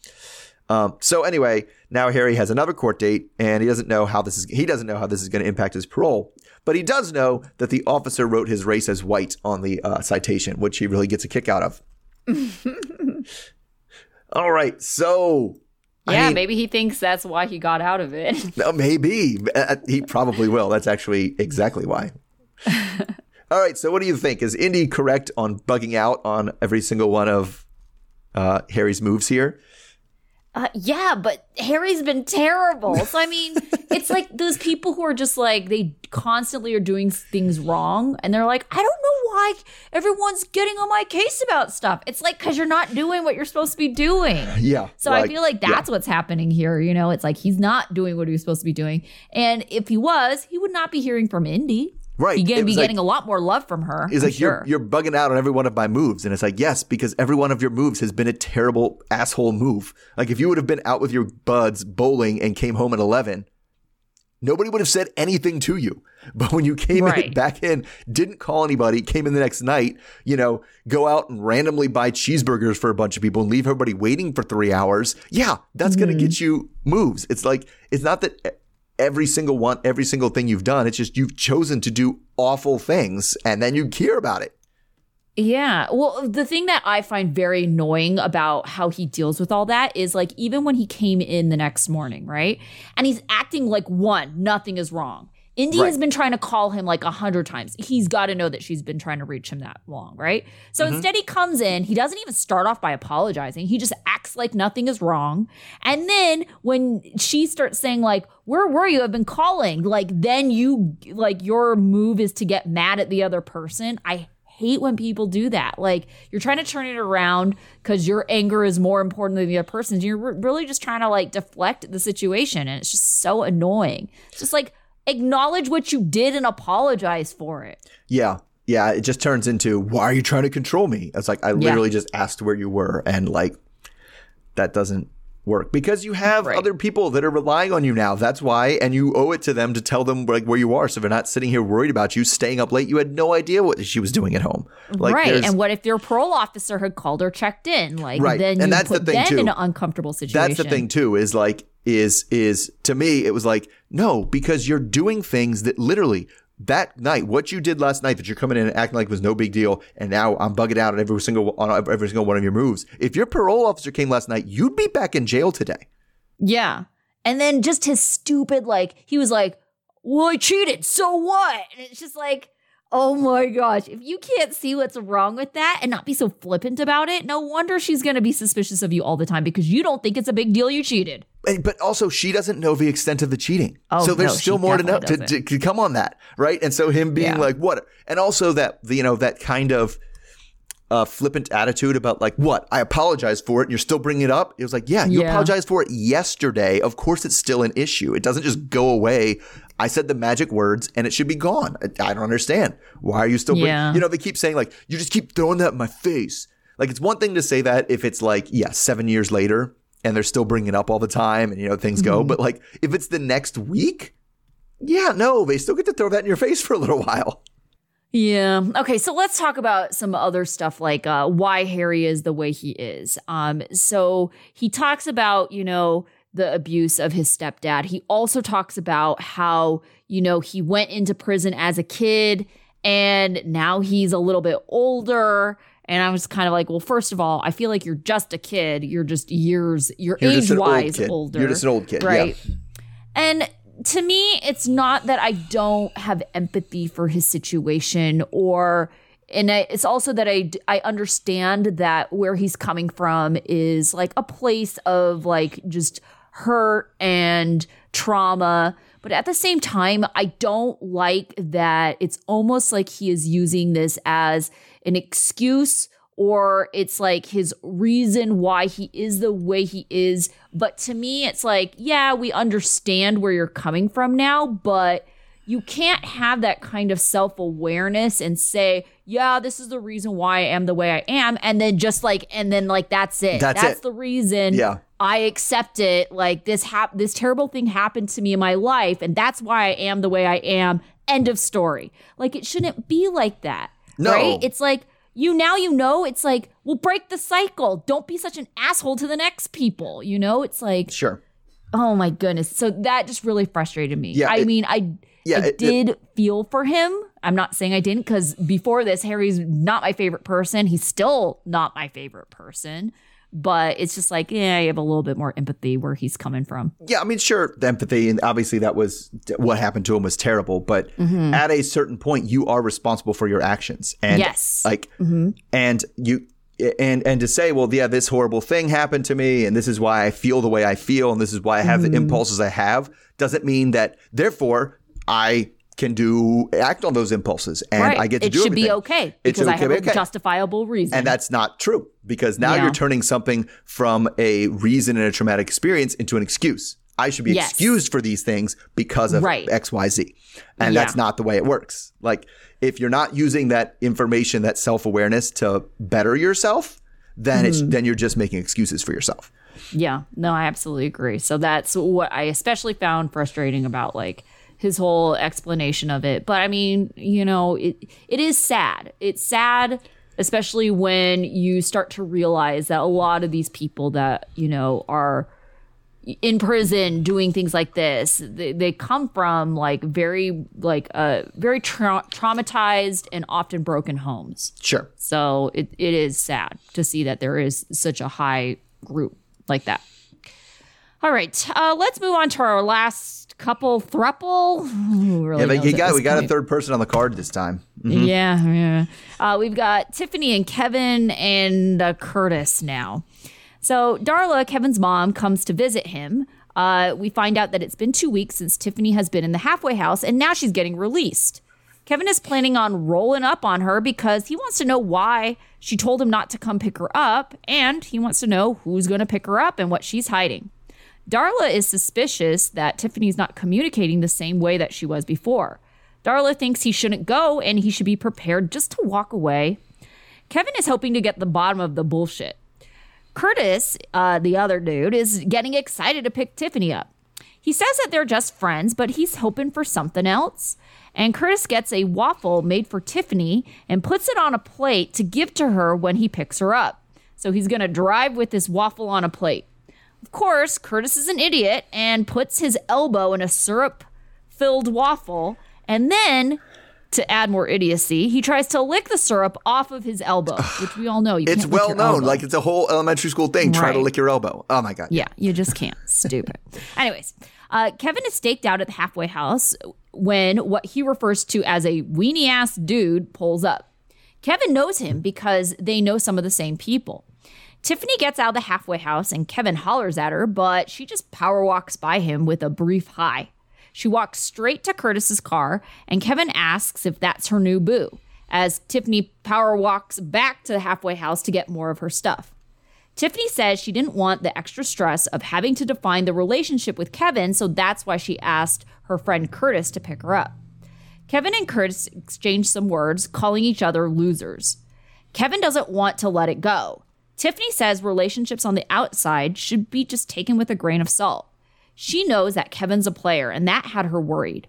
Um, so anyway, now Harry has another court date, and he doesn't know how this is. He doesn't know how this is going to impact his parole, but he does know that the officer wrote his race as white on the uh, citation, which he really gets a kick out of. (laughs) All right, so I Yeah, mean- maybe he thinks that's why he got out of it. (laughs) No, maybe Uh, he probably will. That's actually exactly why. (laughs) All right, so what do you think? Is Indy correct on bugging out on every single one of uh, Harry's moves here? Uh, yeah, but Harry's been terrible. So I mean, (laughs) it's like those people who are just like they constantly are doing things wrong, and they're like, I don't know why everyone's getting on my case about stuff. It's like because you're not doing what you're supposed to be doing. (sighs) Yeah. So I feel like that's what's happening here. You know, it's like he's not doing what he was supposed to be doing, and if he was, he would not be hearing from Indy. Right. He'd It be like- getting a lot more love from her. It's I'm like sure. you're you're bugging out on every one of my moves, and it's like yes, because every one of your moves has been a terrible asshole move. Like if you would have been out with your buds bowling and came home at eleven, nobody would have said anything to you. (laughs) But when you came in, back in, didn't call anybody, came in the next night, you know, go out and randomly buy cheeseburgers for a bunch of people and leave everybody waiting for three hours. Yeah, that's going to mm-hmm. get you moves. It's like it's not that every single one, every single thing you've done. It's just you've chosen to do awful things, and then you care about it. Yeah. Well, the thing that I find very annoying about how he deals with all that is like even when he came in the next morning, right? And he's acting like one, nothing is wrong. Indy has been trying to call him like a hundred times. He's got to know that she's been trying to reach him that long, right? So mm-hmm. instead, he comes in. He doesn't even start off by apologizing. He just acts like nothing is wrong. And then when she starts saying like, "Where were you? I've been calling," like then you like your move is to get mad at the other person. I hate when people do that. Like you're trying to turn it around because your anger is more important than the other person's. You're re- really just trying to like deflect the situation, and it's just so annoying. It's just like acknowledge what you did and apologize for it. Yeah. Yeah. It just turns into, why are you trying to control me? It's like, I literally just asked where you were. And like, that doesn't work because you have Right. other people that are relying on you now. That's why. And you owe it to them to tell them like where you are. So they're not sitting here worried about you staying up late. You had no idea what she was doing at home. Like, right. And what if your parole officer had called or checked in? Like Right. then And you that's the thing, too. in an uncomfortable situation. that's the thing too is like is is to me it was like no because you're doing things that literally that night what you did last night that you're coming in and acting like was no big deal and now I'm bugging out on every single on every single one of your moves if your parole officer came last night you'd be back in jail today Yeah. And then just his stupid, like, he was like, well, I cheated. So what? And it's just like, oh my gosh. If you can't see what's wrong with that and not be so flippant about it, no wonder she's going to be suspicious of you all the time because you don't think it's a big deal you cheated. But also she doesn't know the extent of the cheating Oh, so there's no, still more to know to, to, to come on that right and so him being Yeah. like what and also that you know that kind of uh, flippant attitude about like what I apologize for it and you're still bringing it up. It was like, yeah, you Yeah. apologized for it yesterday. Of course, it's still an issue. It doesn't just go away. I said the magic words and it should be gone. I, I don't understand. Why are you still? bring- Yeah. you know, they keep saying like you just keep throwing that in my face. Like it's one thing to say that if it's like yeah, seven years later and they're still bringing it up all the time and you know things go. Mm-hmm. But like if it's the next week, yeah, no, they still get to throw that in your face (laughs) for a little while. Yeah. Okay. So let's talk about some other stuff like uh, why Harry is the way he is. Um, so he talks about, you know, the abuse of his stepdad. He also talks about how, you know, he went into prison as a kid and now he's a little bit older. And I was kind of like, well, first of all, I feel like you're just a kid. You're just years, you're, You're age an old wise older. You're just an old kid, yeah. Right. And to me, it's not that I don't have empathy for his situation or and I, it's also that I, I understand that where he's coming from is like a place of like just hurt and trauma but at the same time I don't like that it's almost like he is using this as an excuse or it's like his reason why he is the way he is but to me it's like yeah we understand where you're coming from now but you can't have that kind of self awareness and say, yeah, this is the reason why I am the way I am. And then just like, and then like, that's it. That's it. the reason. Yeah. I accept it. Like this hap- this terrible thing happened to me in my life. And that's why I am the way I am. End of story. Like it shouldn't be like that. No. Right? It's like, you now you know it's like well break the cycle don't be such an asshole to the next people you know it's like Sure. Oh my goodness. So that just really frustrated me. Yeah, I it- mean, I Yeah, I it- it- did feel for him. I'm not saying I didn't because before this, Harry's not my favorite person. He's still not my favorite person. But it's just like, yeah, I have a little bit more empathy where he's coming from. Yeah, I mean, sure, the empathy, and obviously that was what happened to him was terrible. But Mm-hmm. at a certain point, you are responsible for your actions, and Yes. Mm-hmm. like, and you, and and to say, well, yeah, this horrible thing happened to me, and this is why I feel the way I feel, and this is why I have Mm-hmm. the impulses I have, doesn't mean that therefore I can do act on those impulses, and right. I get to do it do should be everything. okay It because should I have be a okay. justifiable reason. And that's not true because now Yeah. you're turning something from a reason and a traumatic experience into an excuse. I should be Yes. excused for these things because of Right. X, Y, Z. And Yeah. that's not the way it works. Like, if you're not using that information, that self awareness to better yourself, then it's Mm-hmm. then you're just making excuses for yourself. Yeah, no, I absolutely agree. So that's what I especially found frustrating about like his whole explanation of it. But I mean, you know, it it is sad. It's sad especially when you start to realize that a lot of these people that, you know, are in prison doing things like this they, they come from like very like uh very tra- traumatized and often broken homes Sure. so it, it is sad to see that there is such a high group like that. All right, uh, let's move on to our last couple thruple. Really Yeah, but you got we got a third person on the card this time. Yeah, yeah. Uh, we've got Tiffany and Kevin and uh, Curtis now. So Darla, Kevin's mom, comes to visit him. Uh, we find out that it's been two weeks since Tiffany has been in the halfway house, and now she's getting released. Kevin is planning on rolling up on her because he wants to know why she told him not to come pick her up, and he wants to know who's going to pick her up and what she's hiding. Darla is suspicious that Tiffany's not communicating the same way that she was before. Darla thinks he shouldn't go and he should be prepared just to walk away. Kevin is hoping to get the bottom of the bullshit. Curtis, uh, the other dude, is getting excited to pick Tiffany up. He says that they're just friends, but he's hoping for something else. And Curtis gets a waffle made for Tiffany and puts it on a plate to give to her when he picks her up. So he's going to drive with this waffle on a plate. Of course, Curtis is an idiot and puts his elbow in a syrup filled waffle. And then, to add more idiocy, he tries to lick the syrup off of his elbow, (sighs) which we all know you It's well known. elbow. Like it's a whole elementary school thing. Try to lick your elbow. Oh my god. Yeah, you just can't. (laughs) Stupid. Anyways, uh, Kevin is staked out at the halfway house when what he refers to as a weenie ass dude pulls up. Kevin knows him because they know some of the same people. Tiffany gets out of the halfway house and Kevin hollers at her, but she just power walks by him with a brief hi. She walks straight to Curtis's car, and Kevin asks if that's her new boo, as Tiffany power walks back to the halfway house to get more of her stuff. Tiffany says she didn't want the extra stress of having to define the relationship with Kevin, so that's why she asked her friend Curtis to pick her up. Kevin and Curtis exchange some words, calling each other losers. Kevin doesn't want to let it go. Tiffany says relationships on the outside should be just taken with a grain of salt. She knows that Kevin's a player, and that had her worried.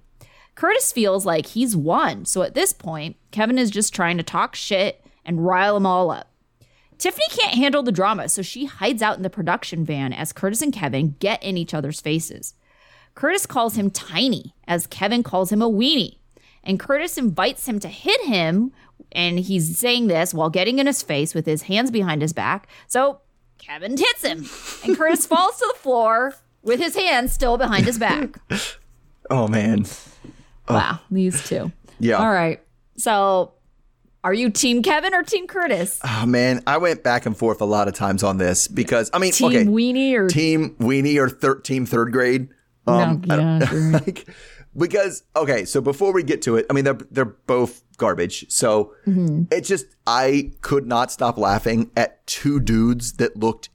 Curtis feels like he's won, so at this point, Kevin is just trying to talk shit and rile them all up. Tiffany can't handle the drama, so she hides out in the production van as Curtis and Kevin get in each other's faces. Curtis calls him tiny, as Kevin calls him a weenie. And Curtis invites him to hit him, and he's saying this while getting in his face with his hands behind his back. So Kevin hits him, and Curtis (laughs) falls to the floor with his hands still behind his back. (laughs) Oh man. Wow, these two. Yeah. All right. So Are you Team Kevin or Team Curtis? Oh man, I went back and forth a lot of times on this because I mean, Team okay, Weenie or team weenie or thir- team third grade. Um, No, I don't- yeah, (laughs) sure. like, because okay, so before we get to it, I mean they're they're both garbage. So Mm-hmm. it's just I could not stop laughing at two dudes that looked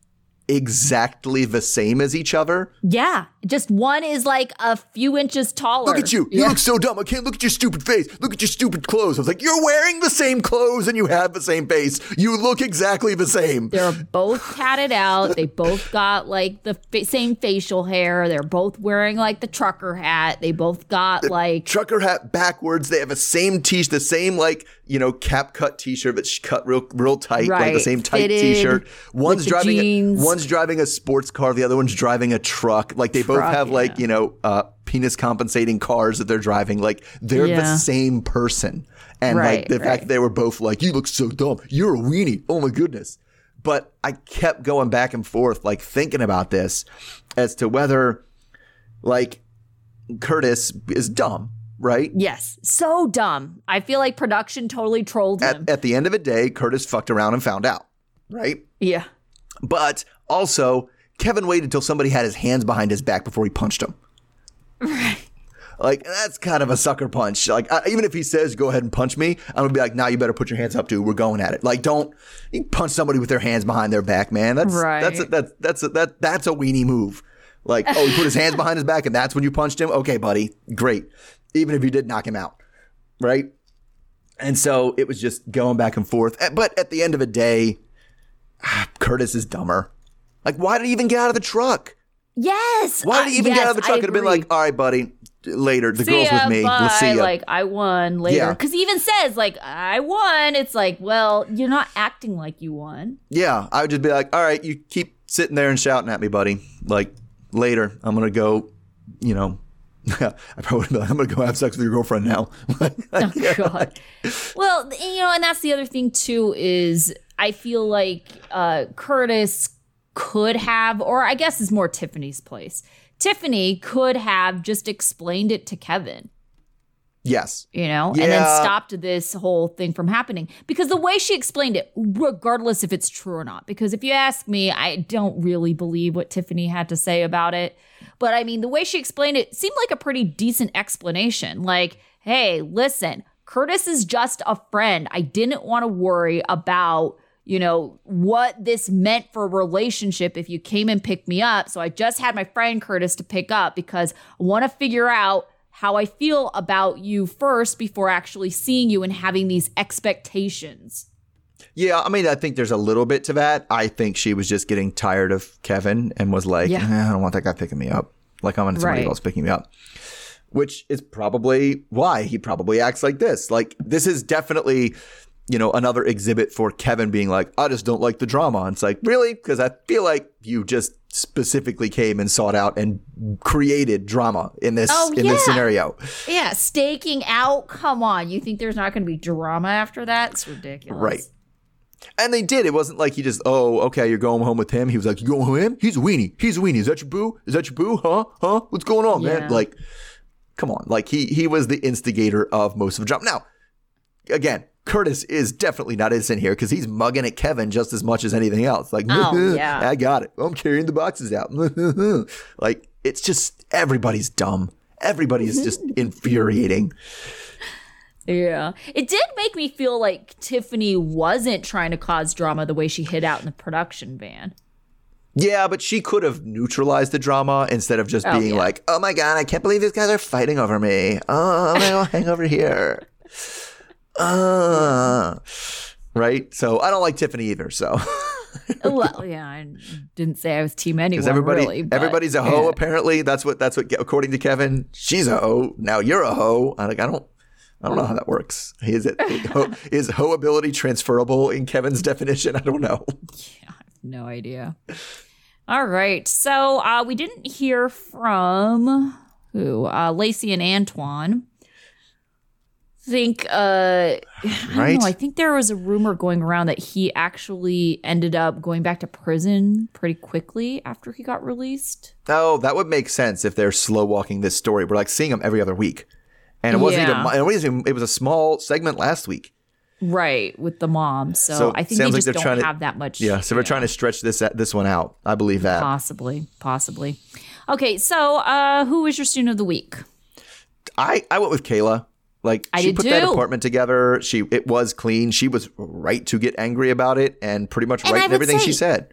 exactly the same as each other. Yeah, just one is like a few inches taller. Look at you. You look so dumb. I can't look at your stupid face. Look at your stupid clothes. I was like, you're wearing the same clothes and you have the same face. You look exactly the same. They're both tatted out. They both got like the fa- same facial hair. They're both wearing like the trucker hat. They both got like trucker hat backwards. They have the same t the same like you know cap cut t shirt, but sh- cut real real tight, like the same tight fitted t shirt. One's the driving jeans. One's driving a sports car, the other one's driving a truck. Like they both Truck, have like you know uh, penis compensating cars that they're driving. Like they're the same person, and like Right, the fact that they were both like, "You look so dumb. You're a weenie. Oh my goodness." But I kept going back and forth, like thinking about this as to whether, like, Curtis is dumb, right? yes, so dumb. I feel like production totally trolled him. at, at the end of the day, Curtis fucked around and found out, right? yeah. But also, Kevin waited until somebody had his hands behind his back before he punched him. Right. Like that's kind of a sucker punch. Like I, even if he says go ahead and punch me, I'm gonna be like, nah, you better put your hands up, dude. We're going at it. Like don't you punch somebody with their hands behind their back, man. That's Right. that's a, that's that's a, that that's a weenie move. Like oh, he put his hands behind his back, and that's when you punched him. Okay, buddy, great. Even if you did knock him out, right? And so it was just going back and forth. Eh, But at the end of the day, (sighs) Curtis is dumber. Like, why did he even get out of the truck? Yes. Why did he even uh, get out of the truck? It'd have been like, all right, buddy, later. The See girl's ya, with me. Bye. We'll see you. Like I won later. Yeah. Because he even says like I won. It's like, well, you're not acting like you won. yeah, I would just be like, all right, you keep sitting there and shouting at me, buddy. Like, later, I'm going to go, you know, (laughs) I probably would be like, I'm going to go have sex with your girlfriend now. (laughs) Oh God. well, you know, and that's the other thing too is I feel like uh, Curtis could have, or I guess is more Tiffany's place. Tiffany could have just explained it to Kevin. yes. you know, and then stopped this whole thing from happening. Because the way she explained it, regardless if it's true or not, because if you ask me, I don't really believe what Tiffany had to say about it. But I mean, the way she explained it seemed like a pretty decent explanation. Like, hey, listen, Curtis is just a friend. I didn't want to worry about. You know, what this meant for a relationship if you came and picked me up. So I just had my friend Curtis to pick up because I want to figure out how I feel about you first before actually seeing you and having these expectations. Yeah, I mean, I think there's a little bit to that. I think she was just getting tired of Kevin and was like, Yeah. "Eh, I don't want that guy picking me up. Like, I want somebody Right. else picking me up. Which is probably why he probably acts like this. Like, this is definitely, you know, another exhibit for Kevin being like, I just don't like the drama. And it's like, really? Because I feel like you just specifically came and sought out and created drama in this Oh, in this scenario. Yeah, staking out. Come on. You think there's not going to be drama after that? It's ridiculous. Right. And they did. It wasn't like he just, oh, okay, you're going home with him. He was like, you going home with him? He's a weenie. He's a weenie. Is that your boo? Is that your boo? Huh? Huh? What's going on, Yeah. man? Like, come on. Like he he was the instigator of most of the drama. Now, again, Curtis is definitely not innocent here because he's mugging at Kevin just as much as anything else. Like, Oh, (laughs) yeah. I got it. I'm carrying the boxes out. (laughs) like, it's just everybody's dumb. Everybody is just (laughs) infuriating. Yeah. It did make me feel like Tiffany wasn't trying to cause drama the way she hid out in the production van. Yeah, but she could have neutralized the drama instead of just Oh, being yeah. like, "Oh my god, I can't believe these guys are fighting over me. Oh, I'm gonna hang over here." Uh, right. So I don't like Tiffany either. So (laughs) well, yeah, I didn't say I was team anyone. everybody, really, but- everybody's a hoe. yeah. Apparently, that's what that's what according to Kevin, she's a hoe. Now you're a hoe. I'm like, I don't. I don't know how that works. Is it (laughs) ho, is hoe ability transferable in Kevin's definition? (laughs) I don't know. Yeah, no idea. All right. So uh, we didn't hear from who? Uh, Lacey and Antoine. Think, uh, (sighs) I don't Right? know. I think there was a rumor going around that he actually ended up going back to prison pretty quickly after he got released. Oh, that would make sense if they're slow walking this story. We're like seeing him every other week, and it wasn't Yeah. even. It wasn't. even- It was a small segment last week. right with the mom. So, So, I think they like just they're don't trying to- have that much. Yeah, so we're trying to stretch this this one out. I believe that. possibly, possibly. Okay, so uh, who was your student of the week? I I went with Kayla. Like I she put that apartment together. She it was clean. She was right to get angry about it, and pretty much And right in everything say- she said.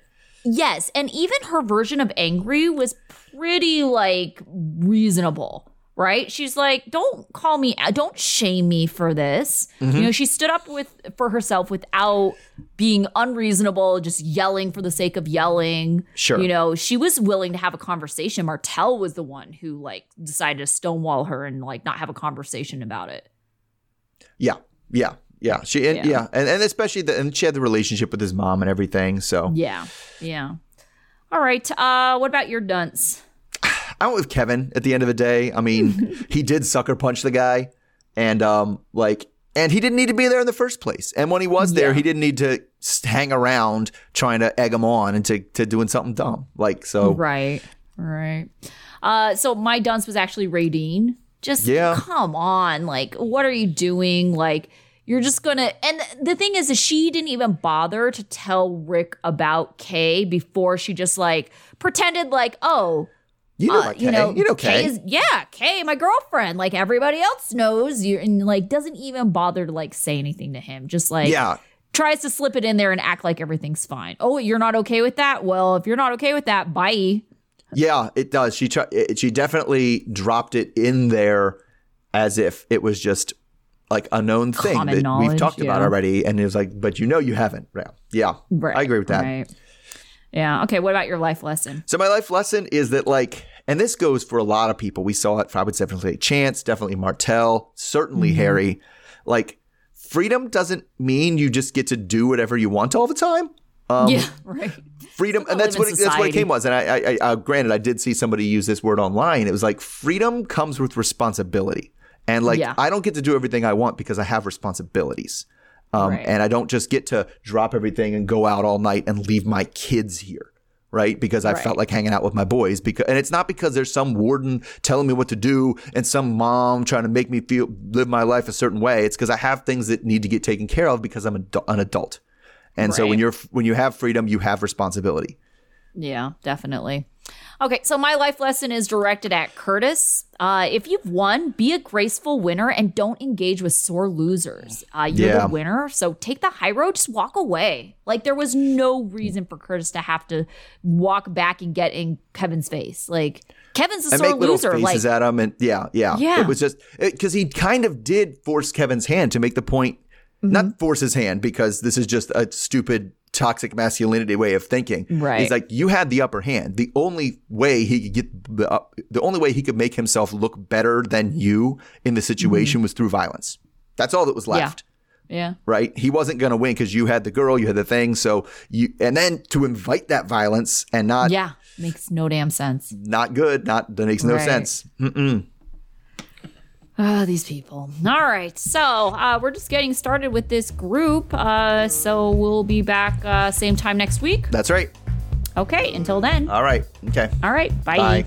Yes, and even her version of angry was pretty like reasonable, right? She's like, "Don't call me, don't shame me for this." Mm-hmm. You know, she stood up with for herself without being unreasonable, just yelling for the sake of yelling. Sure. you know, she was willing to have a conversation. Martell was the one who like decided to stonewall her and like not have a conversation about it. Yeah, yeah, yeah. She and, Yeah. yeah, and and especially the and she had the relationship with his mom and everything. So Yeah, yeah. All right. Uh, what about your dunce? I went with Kevin at the end of the day. I mean, (laughs) he did sucker punch the guy, and um, like, and he didn't need to be there in the first place. And when he was there, Yeah. he didn't need to hang around trying to egg him on into to doing something dumb. Like, so Right, right. Uh, so my dunce was actually Raydean. Just Yeah. come on, like, what are you doing? Like, you're just gonna. And the thing is, is she didn't even bother to tell Rick about Kay before she just like pretended like, oh, you know, uh, Kay. you know, you know, Kay. is yeah, Kay, my girlfriend. Like everybody else knows you, and like doesn't even bother to like say anything to him. Just like yeah, tries to slip it in there and act like everything's fine. Oh, you're not okay with that? Well, if you're not okay with that, bye. Yeah, it does. She she definitely dropped it in there as if it was just like a known thing Common that we've talked about already, and it was like, but you know, you haven't. Yeah, yeah, Right. I agree with that. Right. Yeah. Okay. What about your life lesson? So my life lesson is that like, and this goes for a lot of people. We saw it. I would definitely say Chance, definitely Martell, certainly Mm-hmm. Harry. Like, freedom doesn't mean you just get to do whatever you want all the time. Um, yeah. (laughs) Right. freedom and that's what it, that's what it came was and I, I, I uh, granted I did see somebody use this word online it was like freedom comes with responsibility and like Yeah. I don't get to do everything I want because I have responsibilities um, Right. and I don't just get to drop everything and go out all night and leave my kids here right? Because I Right. felt like hanging out with my boys because and it's not because there's some warden telling me what to do and some mom trying to make me feel live my life a certain way. It's because I have things that need to get taken care of because I'm an adult. And so when you're when you have freedom you have responsibility. Yeah, definitely. Okay, so my life lesson is directed at Curtis. Uh, if you've won, be a graceful winner and don't engage with sore losers. Uh, you're Yeah. the winner, so take the high road. Just walk away. Like there was no reason for Curtis to have to walk back and get in Kevin's face. Like Kevin's a and sore make little loser. faces Like at him, and yeah, yeah, Yeah. It was just because he kind of did force Kevin's hand to make the point, Mm-hmm. not force his hand because this is just a stupid toxic masculinity way of thinking. Right. He's like, you had the upper hand. The only way he could get the up, the only way he could make himself look better than you in the situation was through violence. That's all that was Mm-hmm. Yeah. left. yeah, Right, he wasn't going to win because you had the girl, you had the thing. So you, and then to invite that violence and not, yeah, makes no damn sense. not good, not that makes no Right. sense. Mm-mm. Ah, these people. All right. So uh, we're just getting started with this group. Uh, so we'll be back uh, same time next week. That's right. Okay. Until then. All right. Okay. All right. Bye.